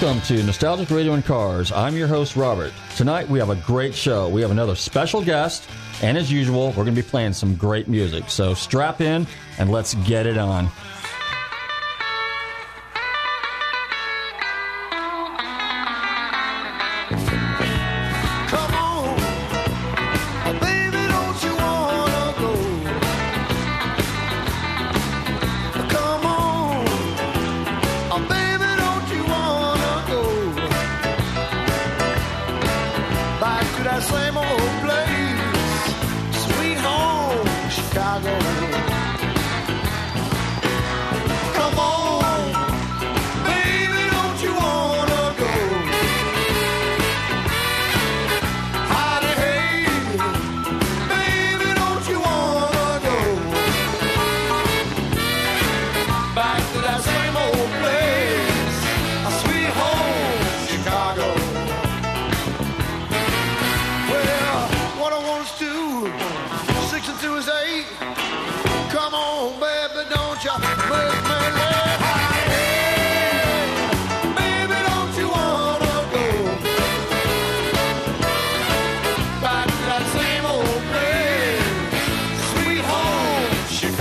Welcome to Nostalgic Radio and Cars. I'm your host, Robert. Tonight we have a great show. We have another special guest, and as usual, we're going to be playing some great music. So strap in and let's get it on.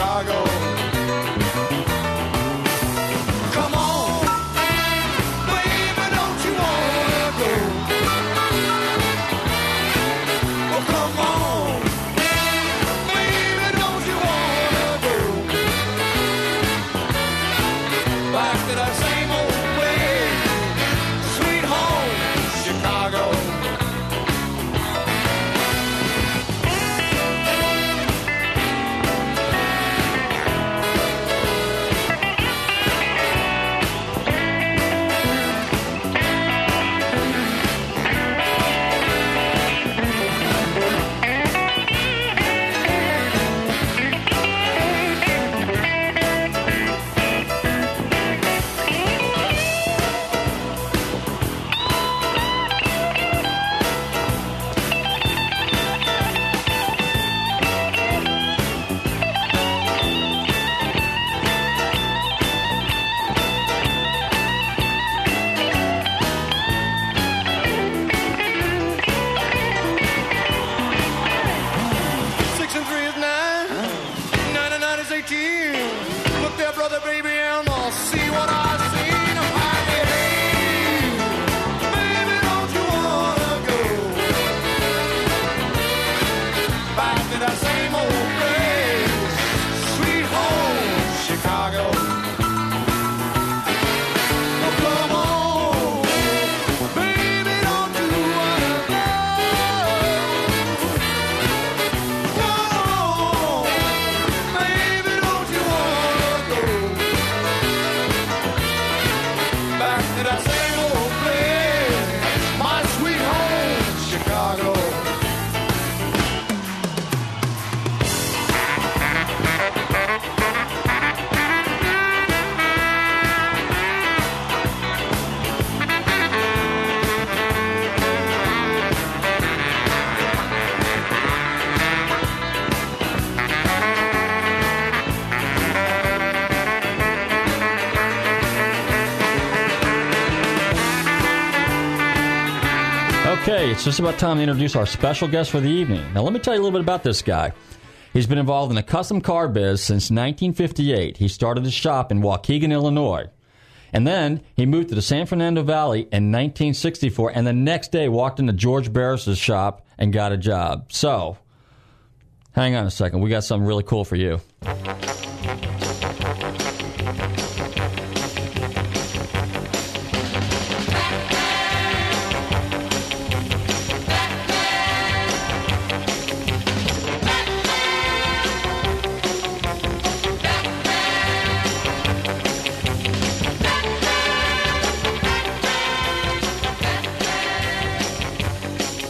Chicago. Okay, it's just about time to introduce our special guest for the evening. Now, let me tell you a little bit about this guy. He's been involved in the custom car biz since 1958. He started his shop in Waukegan, Illinois. And then he moved to the San Fernando Valley in 1964, and the next day walked into George Barris's shop and got a job. So, hang on a second. We got something really cool for you.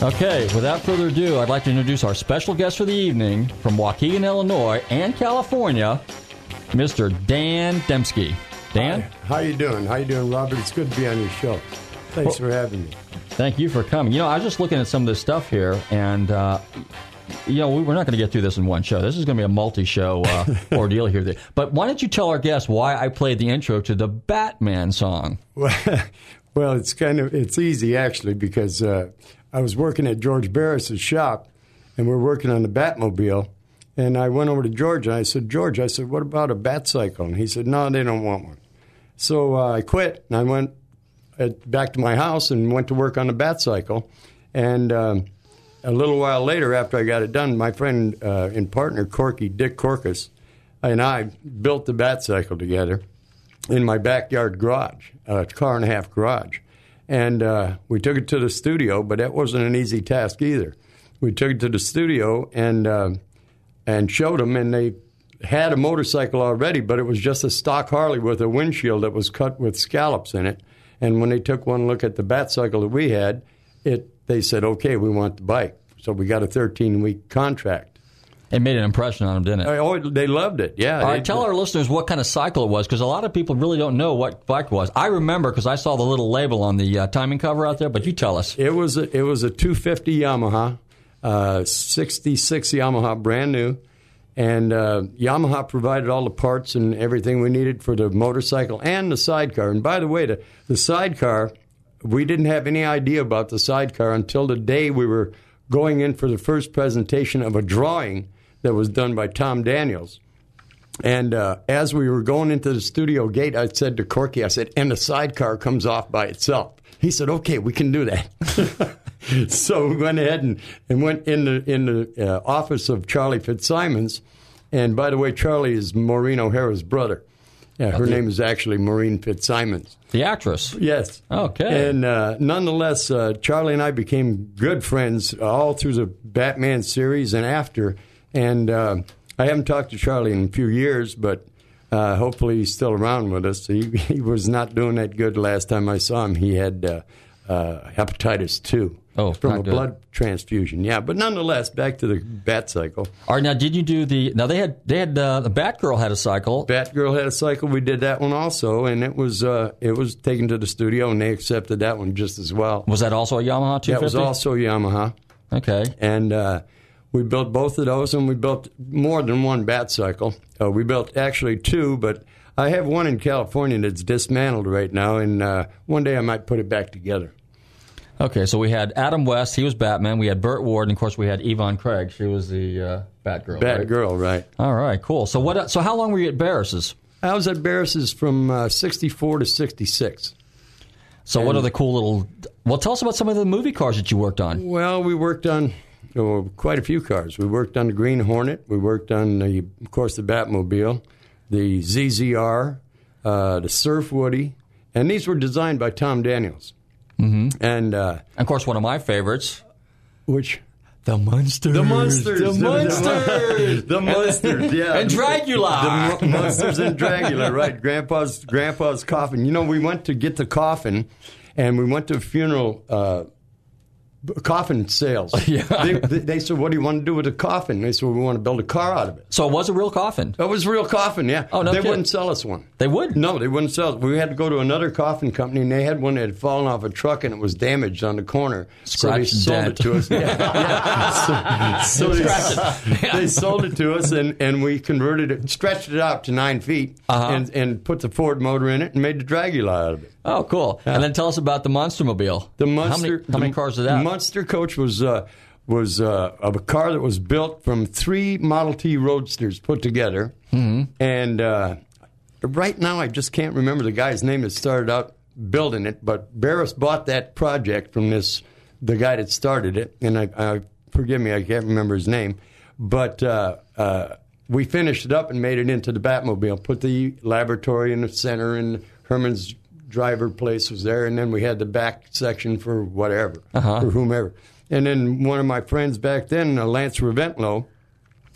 Okay, without further ado, I'd like to introduce our special guest for the evening from Waukegan, Illinois, and California, Mr. Dan Dempski. Dan, Hi. How you doing? How you doing, Robert? It's good to be on your show. Thanks for having me. thank you for coming. You know, I was just looking at some of this stuff here, and uh, you know, we- we're not going to get through this in one show. This is going to be a multi-show uh, ordeal here. But why don't you tell our guests why I played the intro to the Batman song? Well, it's kind of it's easy actually because uh, I was working at George Barris's shop, and we are working on the Batmobile. And I went over to George and I said, George, I said, what about a bat cycle? And he said, no, they don't want one. So uh, I quit and I went at, back to my house and went to work on the bat cycle. And um, a little while later, after I got it done, my friend uh, and partner Corky Dick Korkes and I built the bat cycle together in my backyard garage, a car and a half garage. And uh, we took it to the studio, but that wasn't an easy task either. We took it to the studio and uh, and showed them, and they had a motorcycle already, but it was just a stock Harley with a windshield that was cut with scallops in it. And when they took one look at the bat cycle that we had, it they said, "Okay, we want the bike." So we got a 13 week contract. It made an impression on them, didn't it? Oh, they loved it. Yeah. All right, tell our listeners what kind of cycle it was, because a lot of people really don't know what bike was. I remember because I saw the little label on the uh, timing cover out there, but you tell us. It was a, it was a 250 Yamaha, uh, 66 Yamaha, brand new, and uh, Yamaha provided all the parts and everything we needed for the motorcycle and the sidecar. And by the way, the, the sidecar, we didn't have any idea about the sidecar until the day we were going in for the first presentation of a drawing that was done by Tom Daniels. And uh, as we were going into the studio gate, I said to Corky, I said, and the sidecar comes off by itself. He said, okay, we can do that. so we went ahead and, and went in the, in the uh, office of Charlie Fitzsimons. And by the way, Charlie is Maureen O'Hara's brother. Yeah, her name is actually Maureen Fitzsimons. The actress. Yes. Okay. And uh, nonetheless, uh, Charlie and I became good friends all through the Batman series and after. And uh, I haven't talked to Charlie in a few years, but uh, hopefully he's still around with us. He, he was not doing that good last time I saw him. He had uh, uh hepatitis two. Oh, from a blood transfusion. Yeah, but nonetheless, back to the bat cycle. All right, now did you do the? Now they had they had uh, the Batgirl had a cycle. Batgirl had a cycle. We did that one also, and it was uh, it was taken to the studio, and they accepted that one just as well. Was that also a Yamaha 250? That was also a Yamaha. Okay. And uh, we built both of those, and we built more than one bat cycle. Uh, we built actually two, but I have one in California that's dismantled right now, and uh, one day I might put it back together. Okay, so we had Adam West, he was Batman. We had Burt Ward, and of course we had Yvonne Craig. She was the uh, Batgirl. Batgirl, right? right? All right, cool. So what? So how long were you at Barris's? I was at Barris's from uh, '64 to '66. So and what are the cool little? Well, tell us about some of the movie cars that you worked on. Well, we worked on oh, quite a few cars. We worked on the Green Hornet. We worked on, the, of course, the Batmobile, the ZZR, uh, the Surf Woody, and these were designed by Tom Daniels. Mm-hmm. And uh, of course, one of my favorites, which the Munsters. The Munsters. The Munsters. the Munsters, yeah. And Dragula. The Munsters and Dragula, right. Grandpa's Grandpa's coffin. You know, we went to get the coffin, and we went to a funeral uh, coffin sales. Yeah. They, they, they, said, "What do you want to do with a coffin?" They said, "We want to build a car out of it." So it was a real coffin. It was a real coffin. Yeah. Oh no. They kidding. wouldn't sell us one. They would. No, they wouldn't sell. It. We had to go to another coffin company, and they had one that had fallen off a truck and it was damaged on the corner. Scratch so they sold it to us. Yeah. yeah. So, so they, they, sold it to us, and, and we converted it, stretched it out to nine feet, uh-huh. and and put the Ford motor in it, and made the Dragula out of it. Oh, cool! Yeah. And then tell us about the Monster Mobile. The Monster. How many, how many cars is that? Monster Coach was uh, was uh, a car that was built from three Model T Roadsters put together, mm-hmm. and uh, right now I just can't remember the guy's name that started out building it. But Barris bought that project from this the guy that started it, and I, I forgive me, I can't remember his name, but. Uh, uh, we finished it up and made it into the Batmobile. Put the laboratory in the center, and Herman's driver place was there, and then we had the back section for whatever, uh-huh. for whomever. And then one of my friends back then, uh, Lance Reventlow,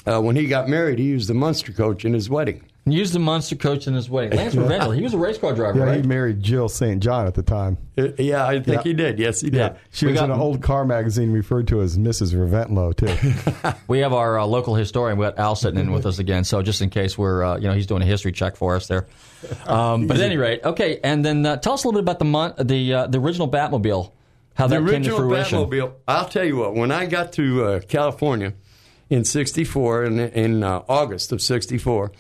uh, when he got married, he used the Munster coach in his wedding. Used the monster coach in his wedding. Lance Reventlow, he was a race car driver, yeah, right? he married Jill St. John at the time. Uh, yeah, I think Yeah. he did. Yes, he did. Yeah, she We was got- in an old car magazine referred to as Mrs. Reventlow too. We have our uh, local historian. We got Al sitting in with us again. So just in case we're, uh, you know, he's doing a history check for us there. Um, but at any rate, okay. And then uh, tell us a little bit about the mon- the uh, the original Batmobile. How the that came to original fruition. Batmobile. I'll tell you what. When I got to uh, California in '64, in, in uh, August of '64,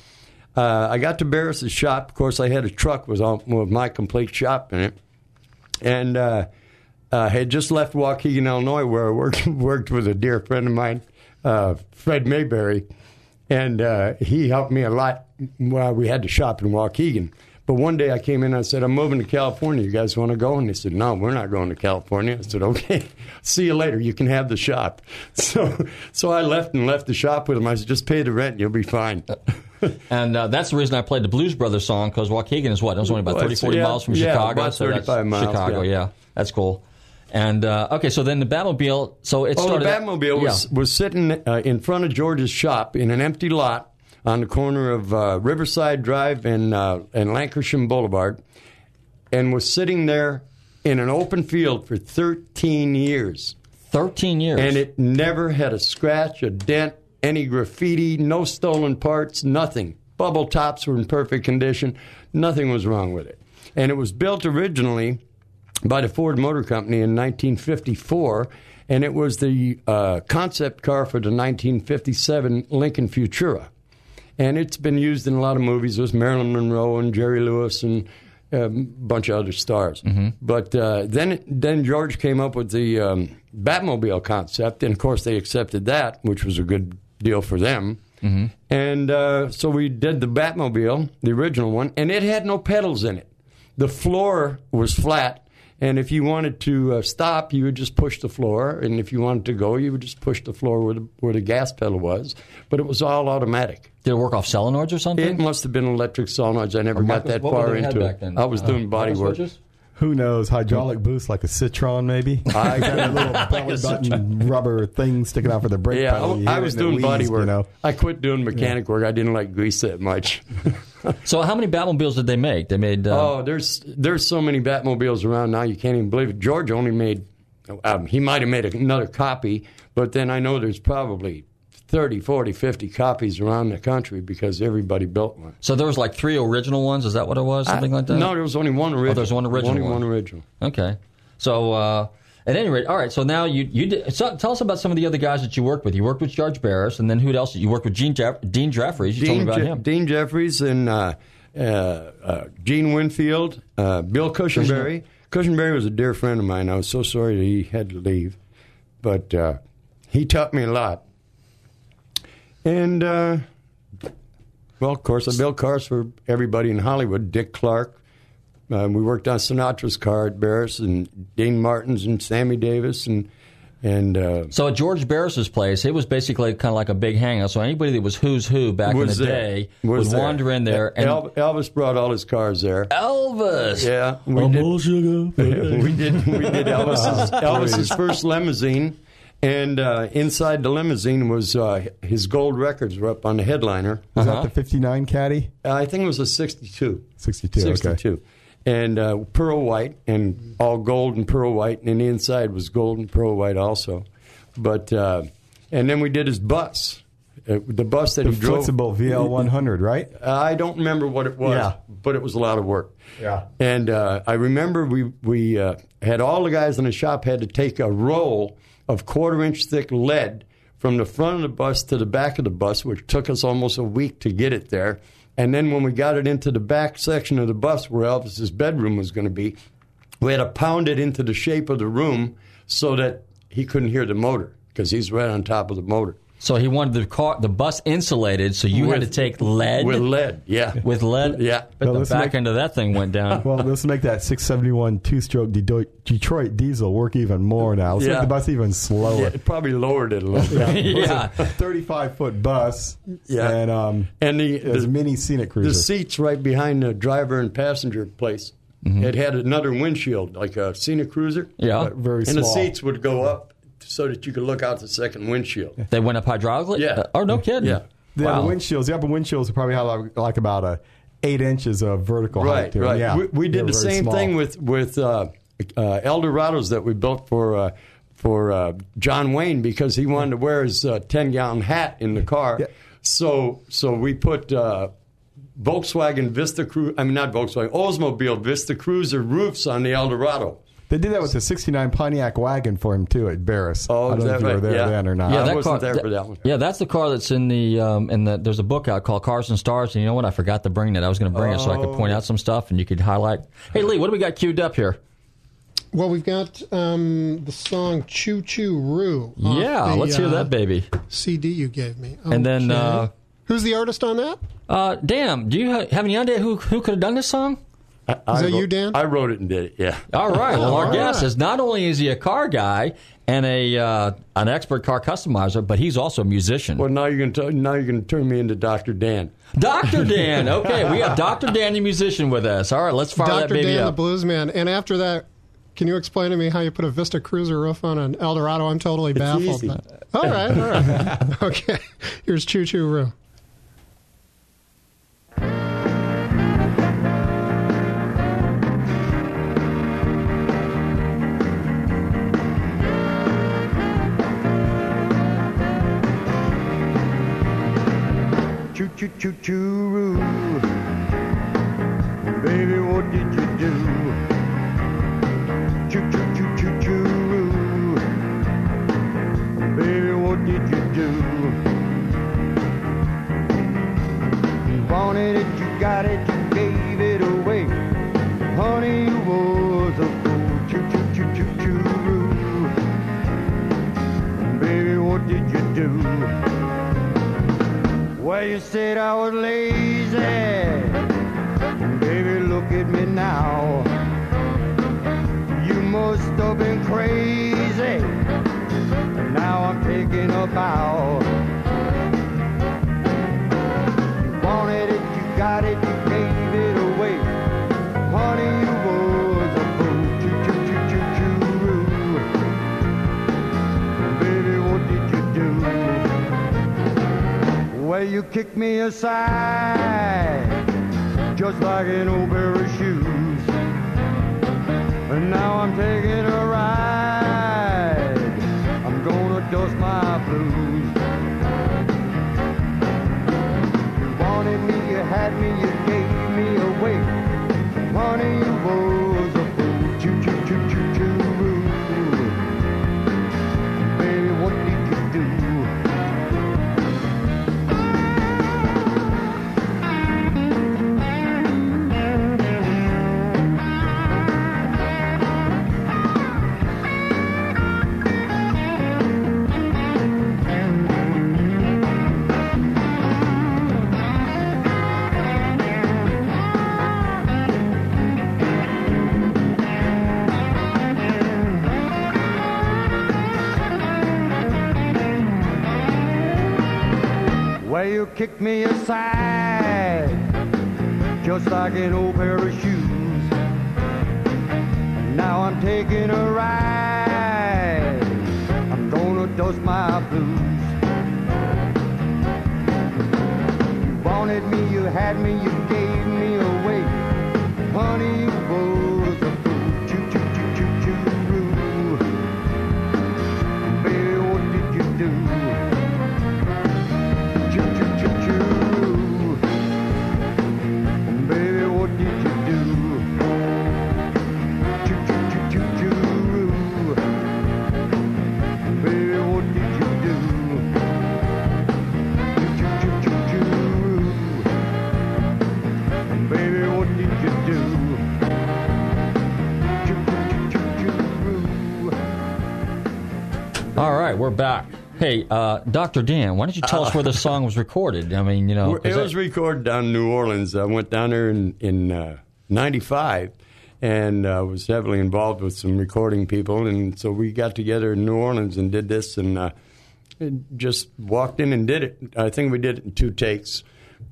uh, I got to Barris's shop. Of course, I had a truck with, all, with my complete shop in it, and uh, uh, had just left Waukegan, Illinois, where I worked worked with a dear friend of mine, uh, Fred Mayberry, and uh, he helped me a lot while we had to shop in Waukegan. But one day I came in and I said, I'm moving to California. You guys want to go? And they said, No, we're not going to California. I said, Okay, see you later. You can have the shop. So, so I left and left the shop with him. I said, Just pay the rent you'll be fine. And uh, that's the reason I played the Blues Brothers song because Waukegan is what? It was only about Well, 30, 40 yeah, miles from yeah, Chicago. so that's 35 miles, Chicago, yeah. yeah. That's cool. And uh, okay, so then the Batmobile. So it Oh, the started. Batmobile was, was sitting uh, in front of George's shop in an empty lot on the corner of uh, Riverside Drive and, uh, and Lankershim Boulevard and was sitting there in an open field for 13 years. 13 years. And it never had a scratch, a dent, any graffiti, no stolen parts, nothing. Bubble tops were in perfect condition. Nothing was wrong with it. And it was built originally by the Ford Motor Company in 1954, and it was the uh, concept car for the 1957 Lincoln Futura. And it's been used in a lot of movies with Marilyn Monroe and Jerry Lewis and um, a bunch of other stars. But uh, then, then George came up with the um, Batmobile concept, and of course they accepted that, which was a good deal for them. And uh, so we did the Batmobile, the original one, and it had no pedals in it. The floor was flat, and if you wanted to uh, stop, you would just push the floor, and if you wanted to go, you would just push the floor where the, where the gas pedal was. But it was all automatic. Did it work off solenoids or something? It must have been electric solenoids. I never Or got that what far into it. I was Uh, doing body work. switches? Who knows? Hydraulic boost like a Citroen, maybe. I got a little belly button rubber thing sticking out for the brake Yeah, pedal. I, I was and it doing body wheezed, work. You know? I quit doing mechanic work. I didn't like grease that much. So how many Batmobiles did they make? They made. Uh, oh, there's there's so many Batmobiles around now you can't even believe it. George only made, um, he might have made another copy, but then I know there's probably 30, 40, 50 copies around the country because everybody built one. so there was like three original ones. Is that what it was? Something like that. No, there was only one original. there's one original Only one. one original. Okay. So uh, at any rate, all right. So now you you did, so tell us about some of the other guys that you worked with. You worked with George Barris, and then who else? You worked with Gene Jeff- Dean Jeffries. You told me Dean, about Je- him. Dean Jeffries and uh, uh, uh, Gene Winfield, uh, Bill Cushenbery. Cushenbery was a dear friend of mine. I was so sorry that he had to leave, but uh, he taught me a lot. And uh, well, of course, I built cars for everybody in Hollywood. Dick Clark. Uh, we worked on Sinatra's car at Barris and Dean Martin's and Sammy Davis and and uh, So at George Barris's place, it was basically kind of like a big hangout. So anybody that was who's who back in the there. day Was would there. wander in there. And El- Elvis brought all his cars there. Elvis, Yeah, we did. we did. We did Elvis's, Elvis's first limousine, and uh, inside the limousine was uh, his gold records were up on the headliner. Was Uh-huh. that the 59 caddy? I think it was a '62. 62, okay. 62. And uh, pearl white, and all gold and pearl white, and then the inside was gold and pearl white also. But uh, and then we did his bus, uh, the bus that The he drove. Flxible VL 100, right? I don't remember what it was, Yeah. but it was a lot of work. Yeah. And uh, I remember we we uh, had all the guys in the shop had to take a roll of quarter inch thick lead from the front of the bus to the back of the bus, which took us almost a week to get it there. And then when we got it into the back section of the bus where Elvis's bedroom was going to be, we had to pound it into the shape of the room so that he couldn't hear the motor because he's right on top of the motor. So he wanted the car, the bus insulated. So you had to take lead With lead, yeah. with lead. Yeah. but Well, the back make- end of that thing went down. Well, let's make that 671 two-stroke Detroit diesel work even more now. Let's Yeah. make the bus even slower. Yeah, it probably lowered it a little bit. yeah. 35-foot bus Yeah. and um, And the, it was the, mini scenic cruiser. the seats right behind the driver and passenger place. It had another windshield, like a scenic cruiser. Yeah. But very and the seats would go up so that you could look out the second windshield. They went up hydraulically. Yeah. Uh, oh no kidding. Yeah. The, Wow. the windshields, the upper windshields probably have like, like about a eight inches of vertical height Right, to them. right. Yeah, we, we did the same small. thing with with uh, uh, Eldorados that we built for uh, for uh, John Wayne because he wanted to wear his uh, ten gallon hat in the car. Yeah. So so we put. Uh, Volkswagen Vista Cruiser, I mean not Volkswagen, Oldsmobile Vista Cruiser roofs on the Eldorado. They did that with the '69 Pontiac wagon for him too at Barris. Oh, I don't is know that if you were right? there Yeah. then or not. Yeah, I that wasn't car, there for that one. Yeah, that's the car that's in the um, in the. There's a book out called Cars and Stars, and you know what? I forgot to bring that. I was going to bring it so I could point Oh. out some stuff, and you could highlight. Hey, Lee, what do we got queued up here? Well, we've got um, the song "Choo Choo Roo." Yeah, the, let's hear uh, that baby. CD you gave me. And then, uh, who's the artist on that? Uh, Dan, do you ha- have any idea who who could have done this song? I that you, wrote- Dan? I wrote it and did it. Yeah. All right. Well, our all guest is not only is he a car guy and a uh, an expert car customizer, but he's also a musician. Well, now you're going to now you're going to turn me into Dr. Dan. Dr. Dan. Okay, we have Dr. Dan, the musician, with us. All right, let's fire that Dr. baby Dan, the up. blues man. And after that, can you explain to me how you put a Vista Cruiser roof on an Eldorado? I'm totally baffled. easy. All right, all right. okay, here's Choo Choo Roo. Choo choo choo choo Baby, what did you do? Choo choo choo choo choo Baby, what did you do? You wanted it, you got it, you gave it away. Honey, you was a fool. Choo choo choo choo choo Baby, what did you do? Well, you said I was lazy. Baby, look at me now. You must have been crazy. Now I'm taking a bow. You kicked me aside, just like an old pair of shoes. And now I'm taking a ride. I'm gonna dust you kicked me aside, just like an old pair of shoes. Now I'm taking a ride. I'm gonna dust my blues. You wanted me, you had me, you gave me away. Honey, Hey, uh, Dr. Dan, why don't you tell us where this song was recorded? I mean, you know, It that- was recorded down in New Orleans. I went down there in in uh, '95 and uh, was heavily involved with some recording people, and so we got together in New Orleans and did this, and uh, just walked in and did it. I think we did it in two takes,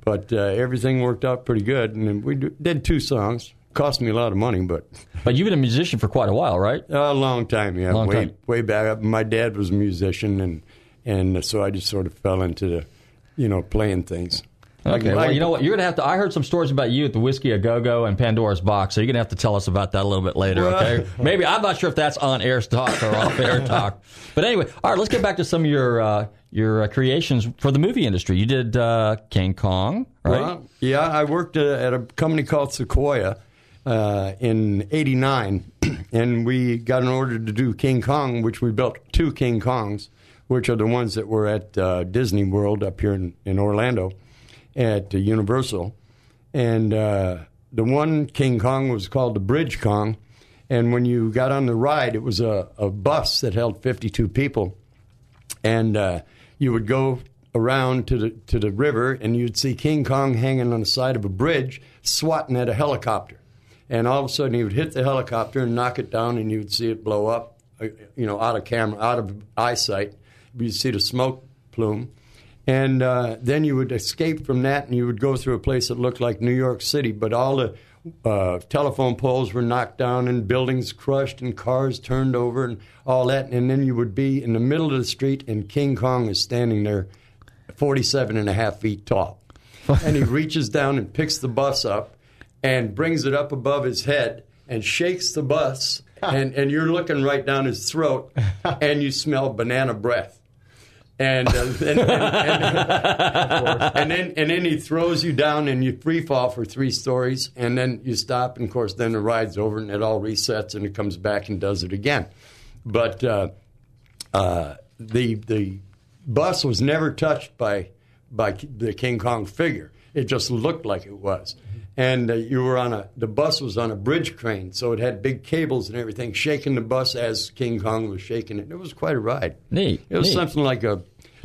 but uh, everything worked out pretty good, and we did two songs. Cost me a lot of money, but but you've been a musician for quite a while, right? a long time, yeah, Long way time. way back. up. My dad was a musician, and and so I just sort of fell into the, you know, playing things. Okay, Like- well, you know what? You're gonna have to. I heard some stories about you at the Whiskey a Go Go and Pandora's Box, so you're gonna have to tell us about that a little bit later. Okay? Maybe I'm not sure if that's on air talk or off air talk, but anyway, all right. Let's get back to some of your uh, your uh, creations for the movie industry. You did uh, King Kong, right? Well, yeah, I worked uh, at a company called Sequoia uh, in '89, and we got an order to do King Kong, which we built two King Kongs, which are the ones that were at uh, Disney World up here in, in Orlando at uh, Universal. And uh, the one King Kong was called the Bridge Kong, And when you got on the ride, it was a, a bus that held 52 people. And uh, you would go around to the, to the river and you'd see King Kong hanging on the side of a bridge swatting at a helicopter. And all of a sudden he would hit the helicopter and knock it down and you would see it blow up, uh, you know, out of camera, out of eyesight. You'd see the smoke plume. And uh, then you would escape from that and you would go through a place that looked like New York City, but all the uh, telephone poles were knocked down and buildings crushed and cars turned over and all that. And then you would be in the middle of the street and King Kong is standing there 47 and a half feet tall. and he reaches down and picks the bus up and brings it up above his head and shakes the bus. And, and you're looking right down his throat and you smell banana breath. And, uh, and, and, and, and then and then he throws you down and you free fall for three stories and then you stop and of course then the ride's over and it all resets and it comes back and does it again. But uh, uh, the the bus was never touched by by the King Kong figure. It just looked like it was. And uh, you were on a the bus was on a bridge crane, so it had big cables and everything shaking the bus as King Kong was shaking it. It was quite a ride. Neat, It was neat. something like a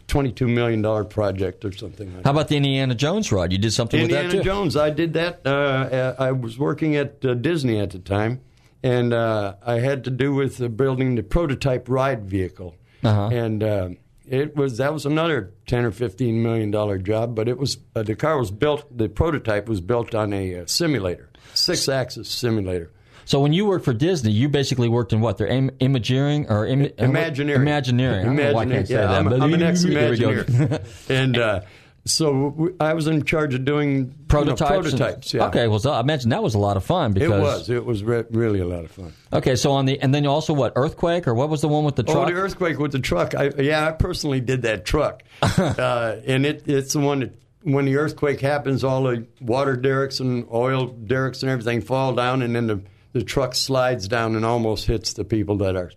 twenty-two million dollar project or something. like How about the Indiana Jones ride? You did something with that too. Indiana Jones. I did that. Uh, uh, I was working at uh, Disney at the time, and uh, I had to do with uh, building the prototype ride vehicle. Uh-huh. And uh, it was that was another ten or fifteen million dollar job, but it was uh, the car was built. The prototype was built on a uh, simulator, six axis simulator. So when you worked for Disney, you basically worked in what? Their Im- Imagineering or Im- Imagineering. Imagineering. I don't know why I can't say yeah, that. I'm, but I'm an There we go. ex-Imagineer, and uh, so I was in charge of doing you know, prototypes. and- Yeah. Okay. Well, so I imagine that was a lot of fun because It was. It was re- really a lot of fun. Okay. So on the and then also what? Earthquake or what was the one with the truck? Oh, the earthquake with the truck. I, yeah, I personally did that truck, uh, and it, it's the one that when the earthquake happens, all the water derricks and oil derricks and everything fall down, and then the the truck slides down and almost hits the people that are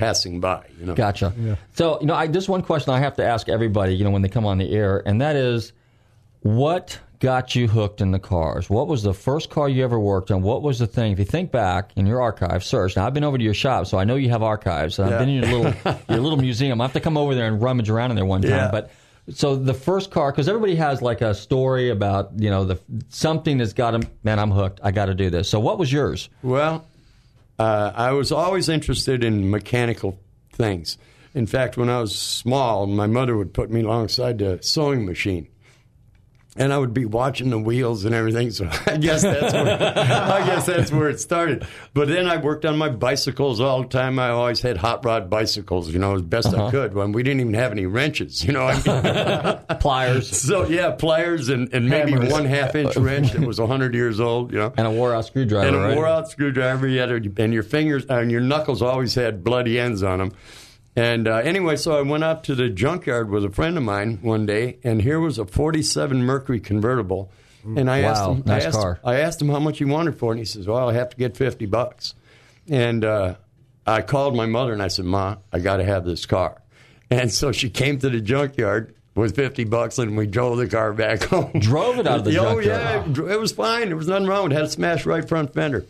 passing by. You know. Gotcha. So, you know, I, just one question I have to ask everybody, you know, when they come on the air, and that is, what got you hooked in the cars? What was the first car you ever worked on? What was the thing? If you think back in your archive search, now I've been over to your shop, so I know you have archives. and I've been in your little your little museum. I have to come over there and rummage around in there one time. Yeah. But so the first car, because everybody has like a story about you know the something that's got them. Man, I'm hooked. I got to do this. So what was yours? Well, uh, I was always interested in mechanical things. In fact, when I was small, my mother would put me alongside the sewing machine. And I would be watching the wheels and everything, so I guess that's where I guess that's where it started. But then I worked on my bicycles all the time. I always had hot rod bicycles, you know, as best I uh-huh. could. When we didn't even have any wrenches, you know. I mean, Pliers so yeah, pliers and, and maybe Hammers. one half inch wrench that was hundred years old, you know and a wore out screwdriver. and a right? wore out screwdriver. You had and your fingers and your knuckles always had bloody ends on them. And uh, anyway, so I went out to the junkyard with a friend of mine one day, and here was a '47 Mercury convertible. And I asked him, nice I asked, car. I asked him how much he wanted for it, and he says, "Well, I have to get fifty bucks." And uh, I called my mother and I said, "Ma, I got to have this car." And so she came to the junkyard with fifty bucks, and we drove the car back home. Drove it out of the oh, junkyard. yeah, it it was fine. There was nothing wrong with it. Had a smashed right front fender.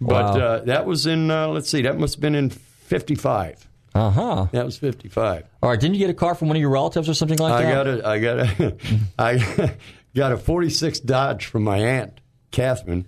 But Wow. uh, that was in, uh, let's see, that must have been in 55. Uh huh. That was 55. All right. Didn't you get a car from one of your relatives or something like that? I that? got a, I got a, I got a 46 Dodge from my aunt, Catherine,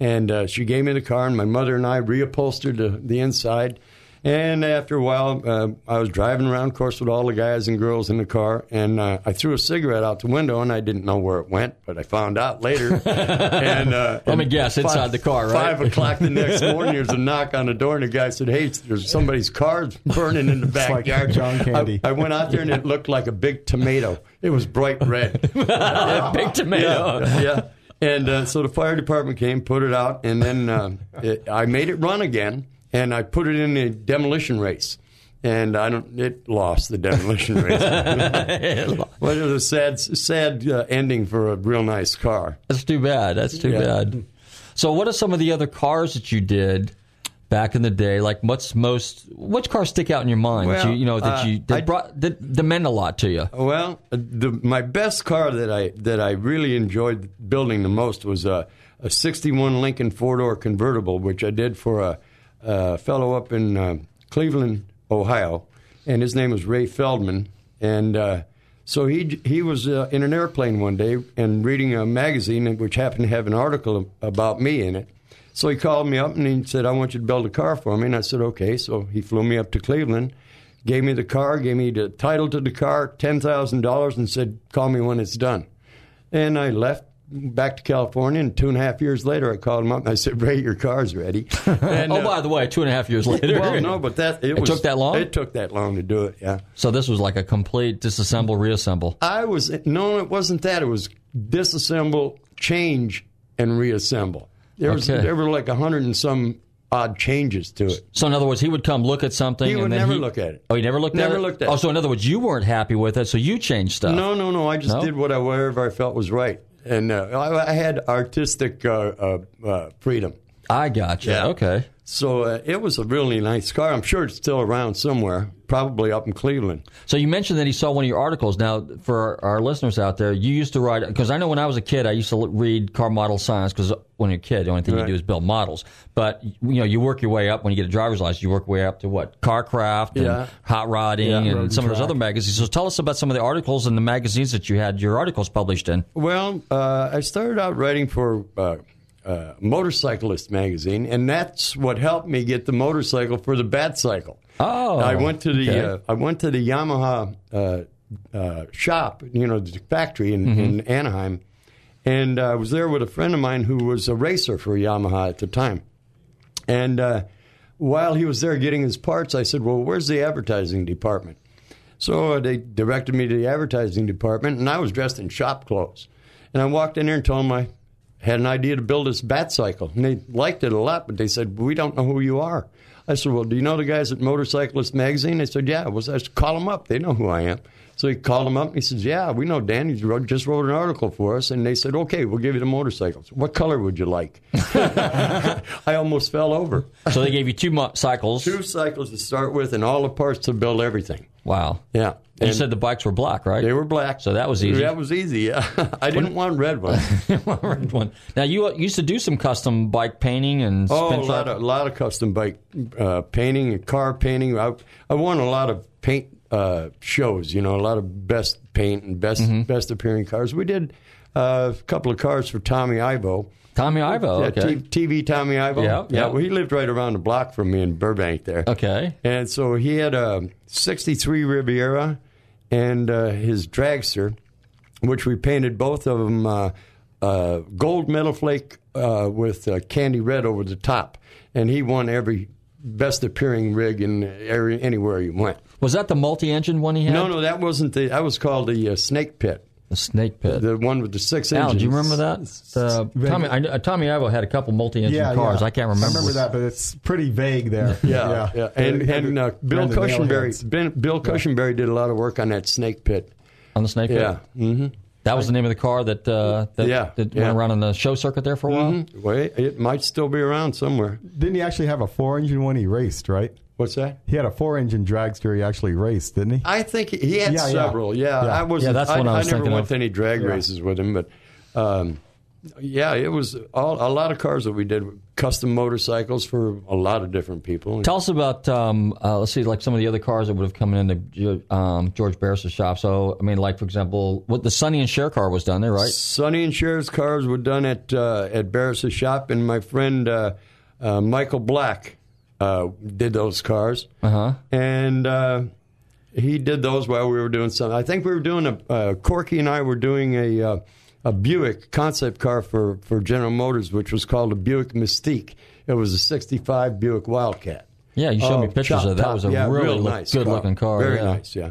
and uh, she gave me the car, and my mother and I reupholstered the, the inside. And after a while, uh, I was driving around, of course, with all the guys and girls in the car, and uh, I threw a cigarette out the window, and I didn't know where it went, but I found out later. and uh, Let me guess, inside the car, right? Five o'clock the next morning, there's a knock on the door, and the guy said, "Hey, there's somebody's car burning in the like backyard." John Candy. I, I went out there, and it looked like a big tomato. It was bright red. Big tomato. Yeah, yeah. And uh, so the fire department came, put it out, and then uh, it, I made it run again, and I put it in a demolition race. And I don't. It lost the demolition race. was a sad, sad uh, ending for a real nice car. That's too bad. That's too Yeah. bad. So, what are some of the other cars that you did back in the day? Like, what's most? Which cars stick out in your mind? that Well, you, you know that uh, you that I- brought that, that meant a lot to you. Well, uh, the, my best car that I that I really enjoyed building the most was a, a '61 Lincoln four door convertible, which I did for a, fellow up in uh, Cleveland, Ohio, and his name was Ray Feldman. And uh, so he he was uh, in an airplane one day and reading a magazine which happened to have an article about me in it. So he called me up and he said, "I want you to build a car for me." And I said, "Okay." So he flew me up to Cleveland, gave me the car, gave me the title to the car, ten thousand dollars, and said, "Call me when it's done." And I left back to California, and two and a half years later, I called him up and I said, "Ray, your car's ready." And, oh, uh, by the way, two and a half years later. well, no, but that it, It was, took that long? It took that long to do it. Yeah, So this was like a complete disassemble, reassemble. I was no, it wasn't that. It was disassemble, change, and reassemble. There was there were like a hundred and some odd changes to it. So in other words, he would come look at something. He and would then never he- look at it. Oh, he never looked at it. Never looked at Oh, so in other words, you weren't happy with it, so you changed stuff. No, no, no. I just No? did what I whatever I felt was right, and uh, I, I had artistic uh, uh, freedom. I got you. Yeah. Okay. So uh, it was a really nice car. I'm sure it's still around somewhere, probably up in Cleveland. So you mentioned that he saw one of your articles. Now, for our, our listeners out there, you used to write because I know when I was a kid, I used to read car model science because when you're a kid, the only thing you do is build models. But you know, you work your way up when you get a driver's license. You work your way up to what car craft and Yeah. Hot Rodding Yeah, and Road some of those other magazines. So tell us about some of the articles and the magazines that you had your articles published in. Well, uh, I started out writing for uh, uh, Motorcyclist magazine, and that's what helped me get the motorcycle for the Bat Cycle. Oh, I went to the okay. uh, I went to the Yamaha uh, uh, shop, you know, the factory in, in Anaheim, and I was there with a friend of mine who was a racer for Yamaha at the time. And uh, while he was there getting his parts, I said, "Well, where's the advertising department?" So uh, they directed me to the advertising department, and I was dressed in shop clothes. And I walked in there and told them I had an idea to build this bat cycle. And they liked it a lot, but they said, We don't know who you are. I said, Well, do you know the guys at Motorcyclist Magazine? They said, Yeah. Well, I said, Call them up. They know who I am. So he called them up and he says, Yeah, we know Dan. He wrote, just wrote an article for us. And they said, Okay, we'll give you the motorcycles. What color would you like? I almost fell over. So they gave you two mo- cycles. Two cycles to start with and all the parts to build everything. Wow. Yeah. And you said the bikes were black, right? They were black. So that was easy. That was easy, yeah. I didn't want red want red one. Now you uh, used to do some custom bike painting and Oh, a lot of, lot of custom bike uh, painting and car painting. I, I won a lot of paint uh, shows, you know, a lot of best paint and best Mm-hmm. best appearing cars. We did uh, a couple of cars for Tommy Ivo. Tommy Ivo. Yeah, Okay. T- TV Tommy Ivo. Yeah, yeah. Well, he lived right around the block from me in Burbank there. Okay. And so he had a 63 Riviera and uh, his dragster, which we painted both of them uh, uh, gold metal flake uh, with uh, candy red over the top. And he won every best appearing rig in every, anywhere he went. Was that the multi-engine one he had? No, no, that wasn't the. That was called the uh, Snake Pit, The snake pit. the one with the six Al, engines. do you remember that? Uh, Tommy, I, uh, Tommy Ivo had a couple multi-engine Yeah, cars. yeah. I can't remember. I remember that, but it's pretty vague there. Yeah, yeah. And, and uh, Bill Ran the Cushenbery, nailheads. ben, Bill Cushenbery did a lot of work on that Snake Pit. on the snake pit. Yeah. Mm-hmm. That was the name of the car that uh, that, Yeah, that yeah. went around on the show circuit there for a while. Wait, it might still be around somewhere. Didn't he actually have a four engine one he raced, right? What's that? He had a four engine dragster he actually raced, didn't he? I think he had Yeah, yeah. several. Yeah, Yeah. I was. Yeah, that's I, what I was never thinking went of. to any drag Yeah. races with him, but um, yeah, it was all, a lot of cars that we did, custom motorcycles for a lot of different people. Tell us about um, uh, let's see, like some of the other cars that would have come into um, George Barris' shop. So, I mean, like for example, what the Sonny and Cher car was done there, right? Sonny and Cher's cars were done at uh, at Barris' shop, and my friend uh, uh, Michael Black uh, did those cars, Uh-huh. and uh, he did those while we were doing something. I think we were doing a uh, Corky and I were doing a uh, a Buick concept car for for General Motors, which was called a Buick Mystique. It was a '65 Buick Wildcat. Yeah, you showed me Oh, pictures chop of that. Top. was a Yeah, really real look- nice good-looking car, Very yeah. nice, yeah.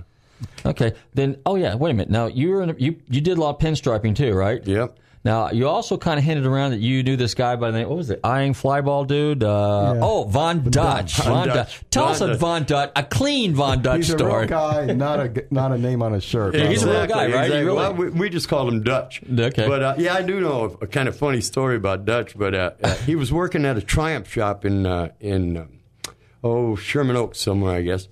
Okay, then oh yeah, wait a minute. Now you were in a, you you did a lot of pinstriping too, right? Yep. Now you also kind of hinted around that you knew this guy by the name. What was it? Eyeing flyball dude. Uh, Yeah. Oh, Von Dutch. Von Von Dutch. Dutch. Tell Von us a Von Dutch, a clean Von Dutch He's a real guy, not a not a name on his shirt. Yeah, he's a real guy, right? Exactly. really- Well, we, we just called him Dutch. Okay. But uh, yeah, I do know a, a kind of funny story about Dutch. But uh, uh, he was working at a Triumph shop in uh, in um, oh Sherman Oaks somewhere, I guess,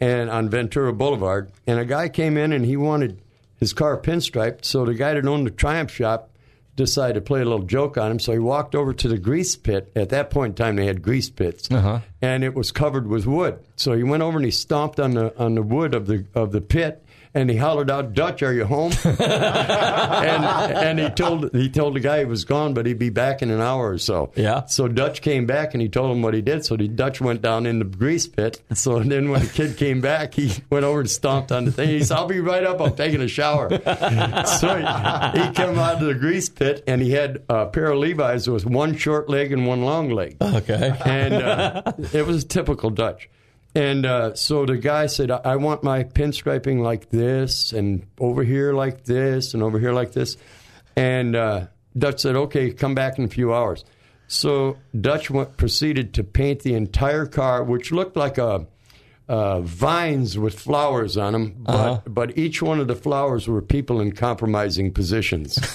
and on Ventura Boulevard. And a guy came in and he wanted his car pinstriped. So the guy that owned the Triumph shop decided to play a little joke on him. So he walked over to the grease pit. At that point in time, they had grease pits, Uh-huh. and it was covered with wood. So he went over and he stomped on the on the wood of the of the pit. And he hollered out, "Dutch, are you home?" and and he told he told the guy he was gone, but he'd be back in an hour or so. Yeah. So Dutch came back and he told him what he did. So the Dutch went down in the grease pit. So then when the kid came back, he went over and stomped on the thing. He said, "I'll be right up. I'm taking a shower." so he, he came out of the grease pit and he had a pair of Levi's with one short leg and one long leg Okay. and uh, it was typical Dutch. And uh, so the guy said, I want my pinstriping like this, and over here like this, and over here like this. And uh, Dutch said, okay, come back in a few hours. So Dutch went, proceeded to paint the entire car, which looked like a uh, vines with flowers on them, but, Uh-huh. but each one of the flowers were people in compromising positions.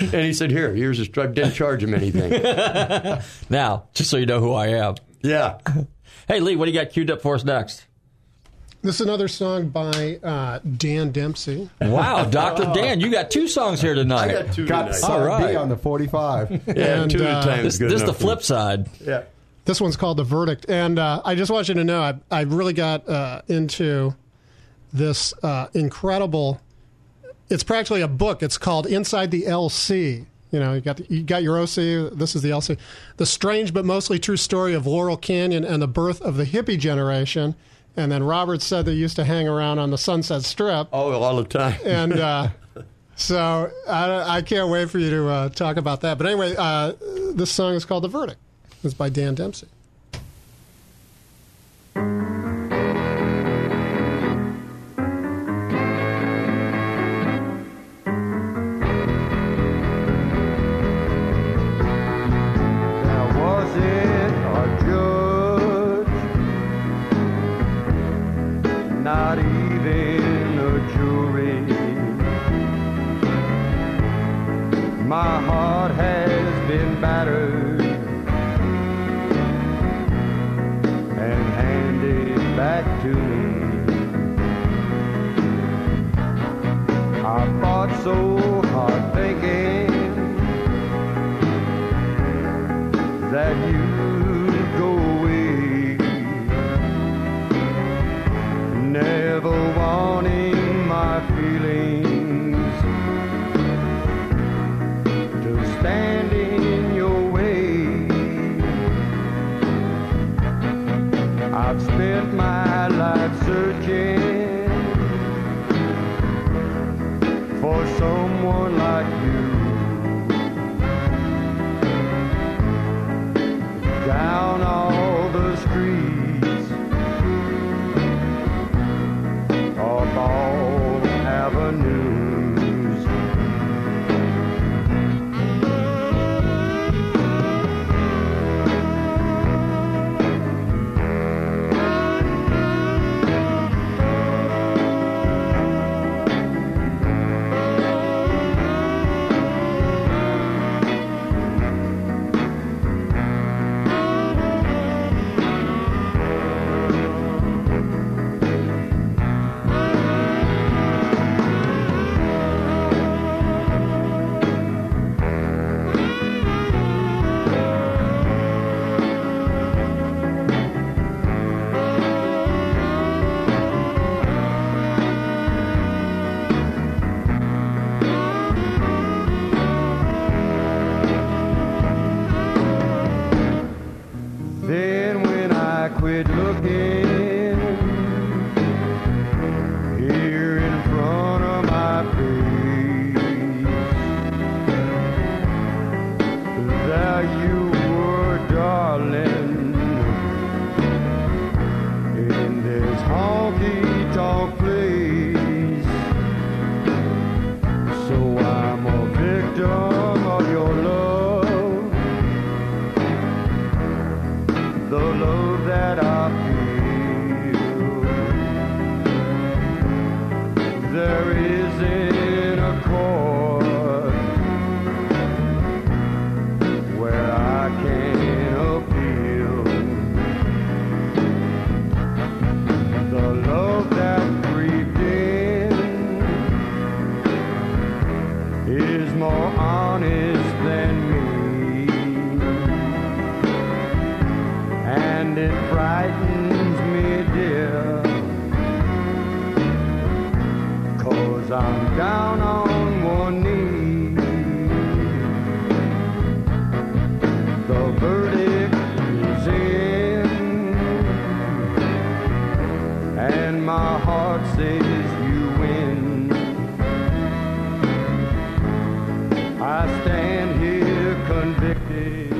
and he said, "Here, here's a stripe." Didn't charge him anything. Now, just so you know who I am. yeah, Hey, Lee, what do you got queued up for us next? This is another song by uh, Dan Dempski. Wow, Dr. Dan, you got two songs here tonight. I got two Got tonight. All right. B on the 45. Yeah, And, two at uh, a time this is good this is the enough for me. flip side. Yeah. This one's called The Verdict. And uh, I just want you to know, I, I really got uh, into this uh, incredible. It's practically a book. It's called Inside the LC. You know, you got the, you got your OC. This is the LC. The strange but mostly true story of Laurel Canyon and the birth of the hippie generation. And then Robert said they used to hang around on the Sunset Strip. Oh, all the time. and uh, so I, I can't wait for you to uh, talk about that. But anyway, uh, this song is called "The Verdict." It's by Dan Dempski. cause I'm down on one knee. The verdict is in, and my heart says you win. I stand here convicted.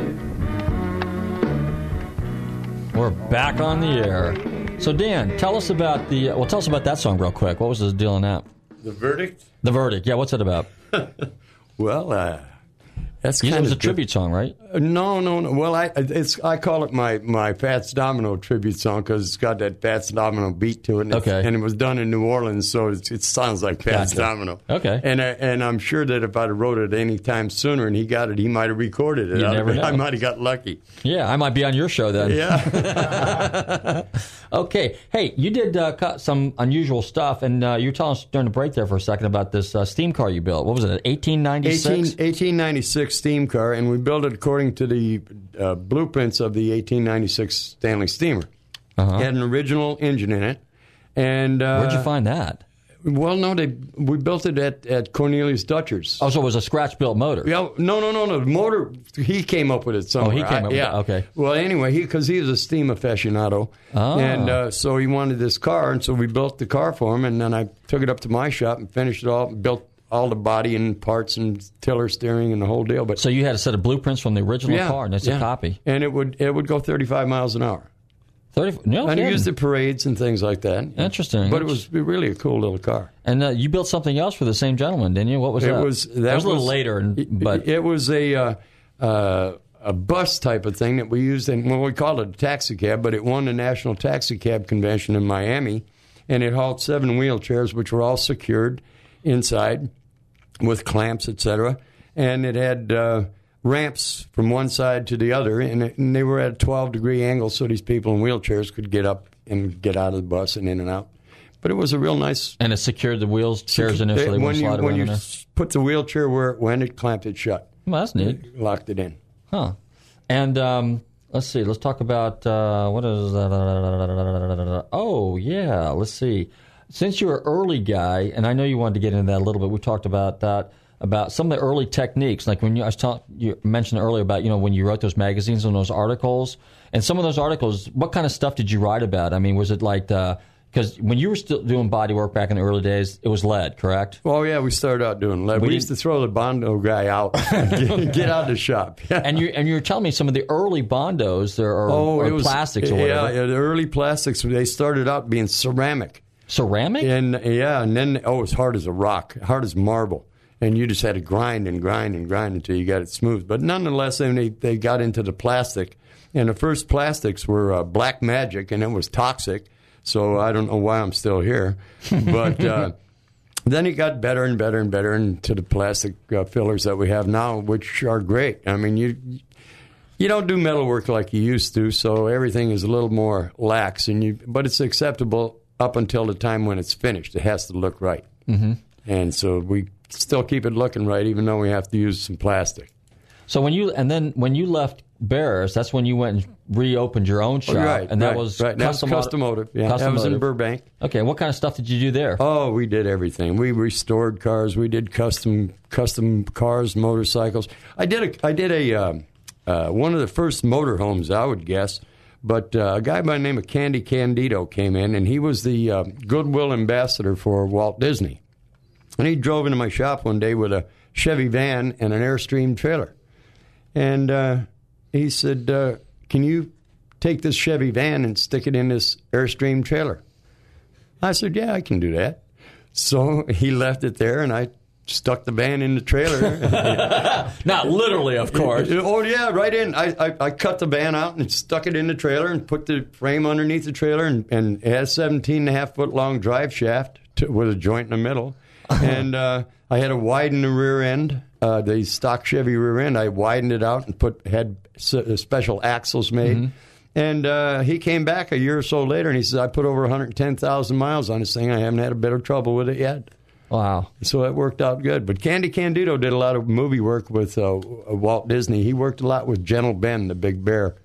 We're back on the air. So Dan, tell us about the well. Tell us about that song real quick. What was the deal on that? The verdict? The verdict. Yeah, what's it about? Well, uh, that's kind it was of a tribute song, right? No, no, no. Well, I it's I call it my my Fats Domino tribute song because it's got that Fats Domino beat to it. And Okay. and it was done in New Orleans, so it's, it sounds like Fats Gotcha. Domino. Okay. And I, and I'm sure that if I'd have wrote it any time sooner and he got it, he might have recorded it. You I'd- never know. I might have got lucky. Yeah, I might be on your show then. Yeah. Okay. Hey, you did uh, some unusual stuff, and uh, you were telling us during the break there for a second about this uh, steam car you built. What was it? 18, 1896. 1896 steam car, and we built it according to the uh, blueprints of the 1896 Stanley steamer. Uh-huh. It had an original engine in it. And uh, Where'd you find that? Well, no, they we built it at, at Cornelius Dutcher's. Oh, so it was a scratch built motor. Yeah, no, no, no, no. The motor, he came up with it somewhere. Oh, he came up with yeah. it, okay. Well, anyway, he because he was a steam aficionado, Ah. and uh, so he wanted this car, and so we built the car for him, and then I took it up to my shop and finished it all, and built all the body and parts and tiller steering and the whole deal. But So you had a set of blueprints from the original yeah, car, and it's yeah. a copy. and it would it would go thirty five miles an hour. Thirty. No And I used the parades and things like that. Interesting. but it was really a cool little car. And uh, you built something else for the same gentleman, didn't you? What was It that? was that It was a little later, and, it- but it was a uh, uh, a bus type of thing that we used in well we called it a taxi cab, but it won the national taxi cab convention in Miami, and it hauled seven wheelchairs which were all secured inside with clamps, etc. And it had uh, ramps from one side to the other, and, it, and they were at a twelve degree angle, so these people in wheelchairs could get up and get out of the bus and in and out. But it was a real nice and it secured the wheels chairs initially. when you when you in there. s- put the wheelchair where it went, it clamped it shut, Well, that's neat, locked it in. huh? And um, let's see. Let's talk about uh, what is that? Oh yeah, let's see. Since you're an early guy, and I know you wanted to get into that a little bit, we talked about that about some of the early techniques. Like when you, I was talk, you mentioned earlier about you know when you wrote those magazines and those articles, and some of those articles, what kind of stuff did you write about? I mean, was it like uh, because when you were still doing body work back in the early days, it was lead, correct? Oh yeah, we started out doing lead. We We, used to throw the bondo guy out, get, get out of the shop. And you and you were telling me some of the early bondos there are, oh, it was plastics or yeah, whatever. Yeah, the early plastics they started out being ceramic, Ceramic? and yeah, and then oh, it's hard as a rock, hard as marble, and you just had to grind and grind and grind until you got it smooth. But nonetheless, then they they got into the plastic, and the first plastics were uh, black magic, and it was toxic. So I don't know why I'm still here, but. Uh, Then it got better and better and better into the plastic uh, fillers that we have now, which are great. I mean, you you don't do metal work like you used to, so everything is a little more lax, and you but it's acceptable up until the time when it's finished. It has to look right, mm-hmm. and so we still keep it looking right, even though we have to use some plastic. So when you and then when you left Barris, that's when you went and reopened your own shop, Oh, right, and that right, was right. That was custom Customotive. Yeah, Custom that was in. Burbank. Okay, what kind of stuff did you do there? Oh, we did everything. We restored cars. We did custom custom cars, motorcycles. I did a I did a um, uh, one of the first motorhomes, I would guess. But uh, a guy by the name of Candy Candido came in, and he was the uh, goodwill ambassador for Walt Disney. And he drove into my shop one day with a Chevy van and an Airstream trailer. And uh, he said, uh, Can you take this Chevy van and stick it in this Airstream trailer? I said, Yeah, I can do that. So he left it there, and I stuck the van in the trailer. Not literally, of course. oh, yeah, right in. I, I, I cut the van out and stuck it in the trailer and put the frame underneath the trailer, and, and it has 17 and a half foot long drive shaft to, with a joint in the middle. and uh, I had to widen the rear end, uh, the stock Chevy rear end. I widened it out and put had s- uh, special axles made. And uh, he came back a year or so later, and he says, "I put over 110,000 miles on this thing. I haven't had a bit of trouble with it yet." Wow. So that worked out good. But Candy Candido did a lot of movie work with uh, Walt Disney. He worked a lot with Gentle Ben, the big bear.